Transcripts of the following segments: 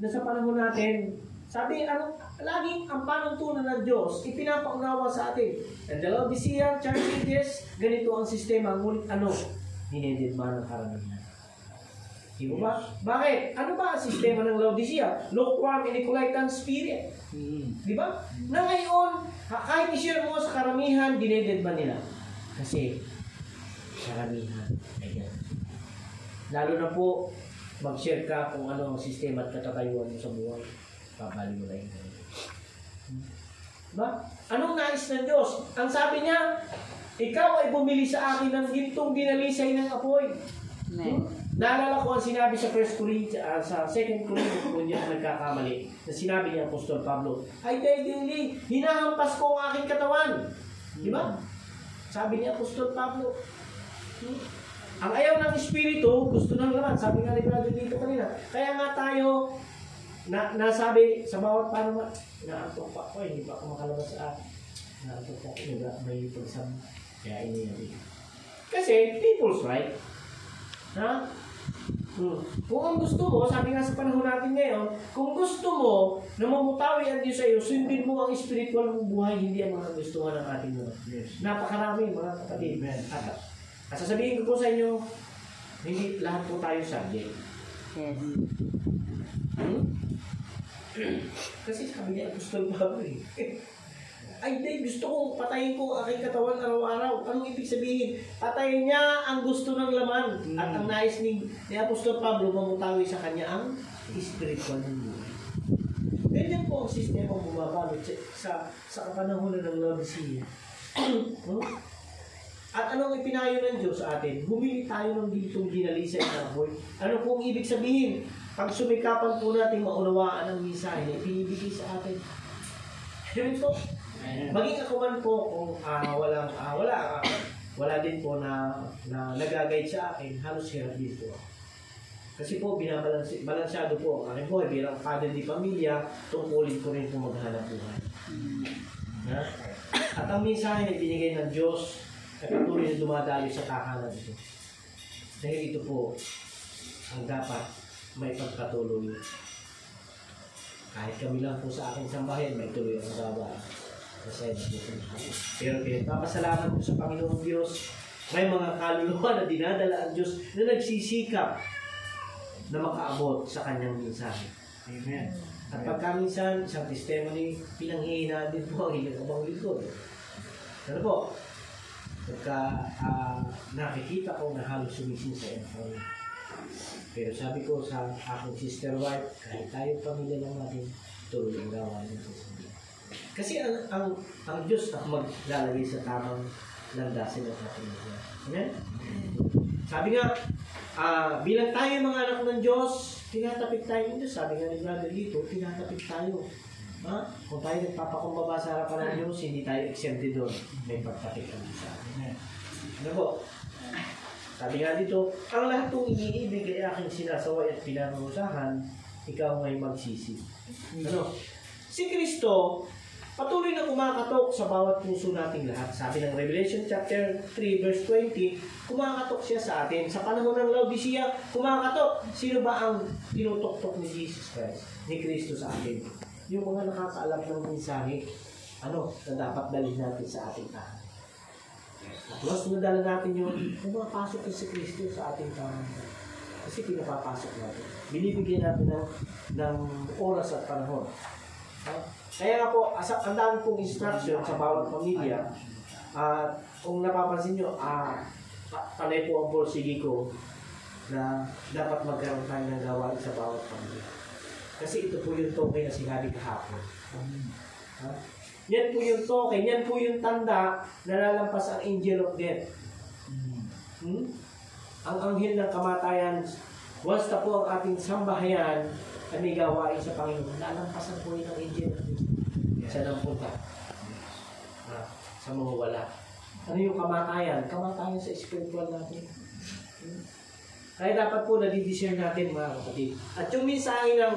na sa panahon natin, sabi, ano, laging ang panuntunan ng Diyos, ipinapaunawa sa atin. And the Laodicea Church Ages, ganito ang sistema, ngunit ano, dinididma ng karamihan. Di ba ba? Bakit? Ano ba ang sistema ng Laodicea? Lukewarm and Nicolaitan spirit. Di ba? Na ngayon, kahit i-share mo sa karamihan, dineded ba nila? Kasi, karamihan. ay ganun. Lalo na po, mag-share ka kung ano ang sistema at katatayuan mo sa buhay. Papali mo na yun. Diba? Anong nais ng Diyos? Ang sabi niya, ikaw ay bumili sa akin ng gintong dinalisay ng apoy. Amen. Naalala ko ang sinabi sa 1 Corinthians, ah, sa 2 Corinthians kung ako nagkakamali, na sinabi ni Apostol Pablo, ay daigili, hinahampas ko ang aking katawan. Di ba? Sabi ni Apostol Pablo. Hmm? Ang ayaw ng Espiritu, gusto ng laman. Sabi nga ni Brother dito kanina. Kaya nga tayo, na, nasabi sa bawat paano nga, naantok pa ako, hindi pa ako makalabas sa akin. Naantok pa ako, may, may pagsam. Kaya ini Kasi, people's right. Ha? Hmm. Kung ang gusto mo, sabi nga sa panahon natin ngayon, kung gusto mo na mamutawi ang Diyos sa iyo, sundin mo ang spiritual mong buhay, hindi ang mga gustuhan ng ating mga. Napakarami mga kapatid. At, at sasabihin ko po sa inyo, hindi lahat po tayo subject. Yes. Hmm? Kasi sabi niya, Apostol Pablo eh. Ay, hindi, gusto ko, patayin ko ang aking katawan araw-araw. Anong ibig sabihin? Patayin niya ang gusto ng laman. At ang nais ni, ni Apostol Pablo, mamutawi sa kanya ang spiritual ng buhay. Ganyan po ang sistema bumabalot sa, sa, sa kapanahonan ng Laodicea. no? At anong ipinayo ng Diyos sa atin? Bumili tayo ng gintong ginalisay na apoy. Ano pong ibig sabihin? Pag sumikapan po natin maunawaan ang mensahe na ibinibigay sa atin. Ganun po. Maging ako man po kung ah, walang, ah, wala, ah, wala din po na, na nagagayad sa akin, halos hirap din po ako. Kasi po, binabalansi, balansyado po ang aking buhay bilang father di pamilya, tungkulin ko rin po maghanap buhay. Ha? At ang mensahe na ibinigay ng Diyos patuloy na dumadayo sa tahanan ito. Dahil ito po ang dapat may pagpatuloy. Kahit kami lang po sa aking sambahin, may tuloy ang gaba. Kasi Pero pinagpapasalamat ko sa Panginoong Diyos, may mga kaluluwa na dinadala ang Diyos na nagsisikap na makaabot sa kanyang mensahe. Amen. At pagka minsan, isang testimony, pinanghihina din po ang ilang abang lingkod. Ano po? Pagka ah, nakikita ko na halos sumisin sa effort. Pero sabi ko sa aking sister wife, kahit tayo pamilya lang natin, tuloy ang gawa ng susunod. Kasi ang, ang, ang Diyos ang maglalagay sa tamang landasin ating buhay. Amen? Sabi nga, ah, bilang tayo mga anak ng Diyos, tinatapik tayo ng Diyos. Sabi nga ni Brother dito, tinatapik tayo. Ha? Kung tayo nagpapakumbaba sa harapan ng Diyos, hindi tayo exempted doon. May Diyos sa atin. Ano po? Sabi nga dito, ang lahat ng iniibig ay aking sinasaway at pinanusahan, ikaw may magsisi. Ano? Si Kristo, patuloy na kumakatok sa bawat puso nating lahat. Sabi ng Revelation chapter 3 verse 20, kumakatok siya sa atin. Sa panahon ng Laodicea, kumakatok. Sino ba ang tinutoktok ni Jesus Christ, ni Kristo sa atin? Yung mga nakakaalam ng mensahe, ano, na dapat dalhin natin sa ating tahanan. At once nadala natin yun, pumapasok na si Kristo sa ating tahanan. Kasi pinapapasok natin. Binibigyan natin ng, ng oras at panahon. Ha? Kaya nga po, asa, ang dami pong instruction sa bawat pamilya. At kung napapansin nyo, ah, pa- panay po ang porsigi ko na dapat magkaroon tayo ng gawain sa bawat pamilya. Kasi ito po yung token na sinabi kahapon. Ha? Yan po yung token, yan po yung tanda na lalampas ang angel of death. Hmm? Ang anghel ng kamatayan, na po ang ating sambahayan ay may gawain sa Panginoon, lalampasan po yun ng angel of death. Sa nang punta. Ah, sa mga wala. Ano yung kamatayan? Kamatayan sa spiritual natin. Hmm? Kaya dapat po nadidiscern natin mga kapatid. At yung mensahe ng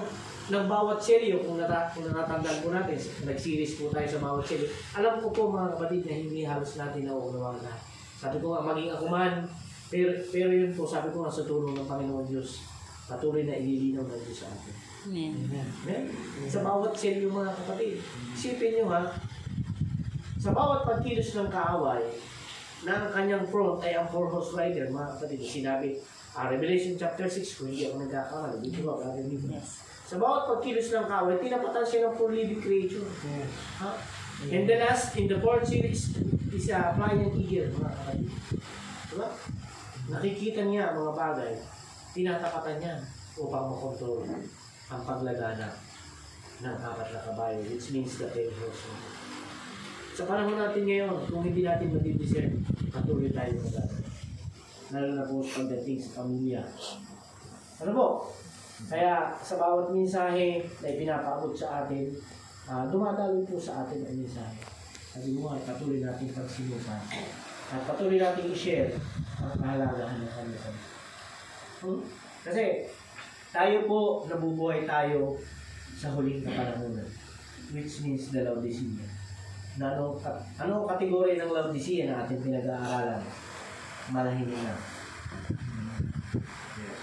ng bawat seryo, kung, nata, kung natatandaan po natin, nag-series po tayo sa bawat seryo, alam ko po mga kapatid na hindi halos natin nauunawaan lahat. Sabi ko nga, maging ako man, pero, pero yun po, sabi ko nga sa tulong ng Panginoon Diyos, patuloy na ililinaw ng Diyos sa atin. Amen. Amen? Sa bawat yung mga kapatid. Isipin nyo ha, sa bawat pagkilos ng kaaway, na ang kanyang front ay ang four-horse rider, mga kapatid. Sinabi, ah, Revelation chapter 6, kung hindi ako nagkakamali, dito ba, brother? Yes. Sa bawat pagkilos ng kaaway, tinapatan siya ng four living creature. Ha? And the last, in the fourth series, is a flying eagle, mga kapatid. Diba? Nakikita niya ang mga bagay, tinatapatan niya upang makontrol ang paglagana ng apat na kabayo, which means the horsemen. Sa panahon natin ngayon, kung hindi natin madidiscern, patuloy tayo magagana. Lalo na po pagdating sa pamilya. Ano po? Kaya sa bawat mensahe na ipinapaabot sa atin, ah, dumadaloy po sa atin ang mensahe. Sabi mo nga, patuloy natin pagsinupan. At patuloy natin i-share ang kahalagahan ng kanilang. Hmm? Kasi tayo po, nabubuhay tayo sa huling kapanahonan. Which means the Laodicea. Na anong, ka- anong kategory ng Laodicea na ating pinag-aaralan? Malahininga.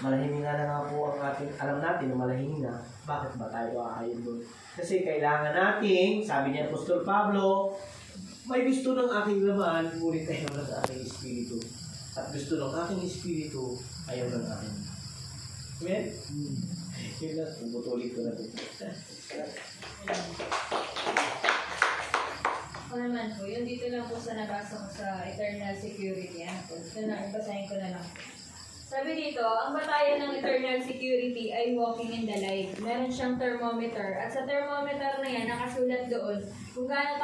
Malahininga na nga po ang ating, alam natin na malahininga, bakit ba tayo aayon doon? Kasi kailangan nating, sabi niya Apostol Pablo, may gusto ng aking laman, ngunit ayaw ng aking espiritu. At gusto ng aking espiritu, ayaw ng aking. Amen? Yun lang, puputulin ko na ito. Ako naman po, yun dito lang po sa nabasa ko sa eternal security. Ano po, ito na, basahin ko na lang. Sabi dito, ang batayan ng eternal security ay walking in the light. Meron siyang thermometer. At sa thermometer na yan, nakasulat doon kung gaano tayo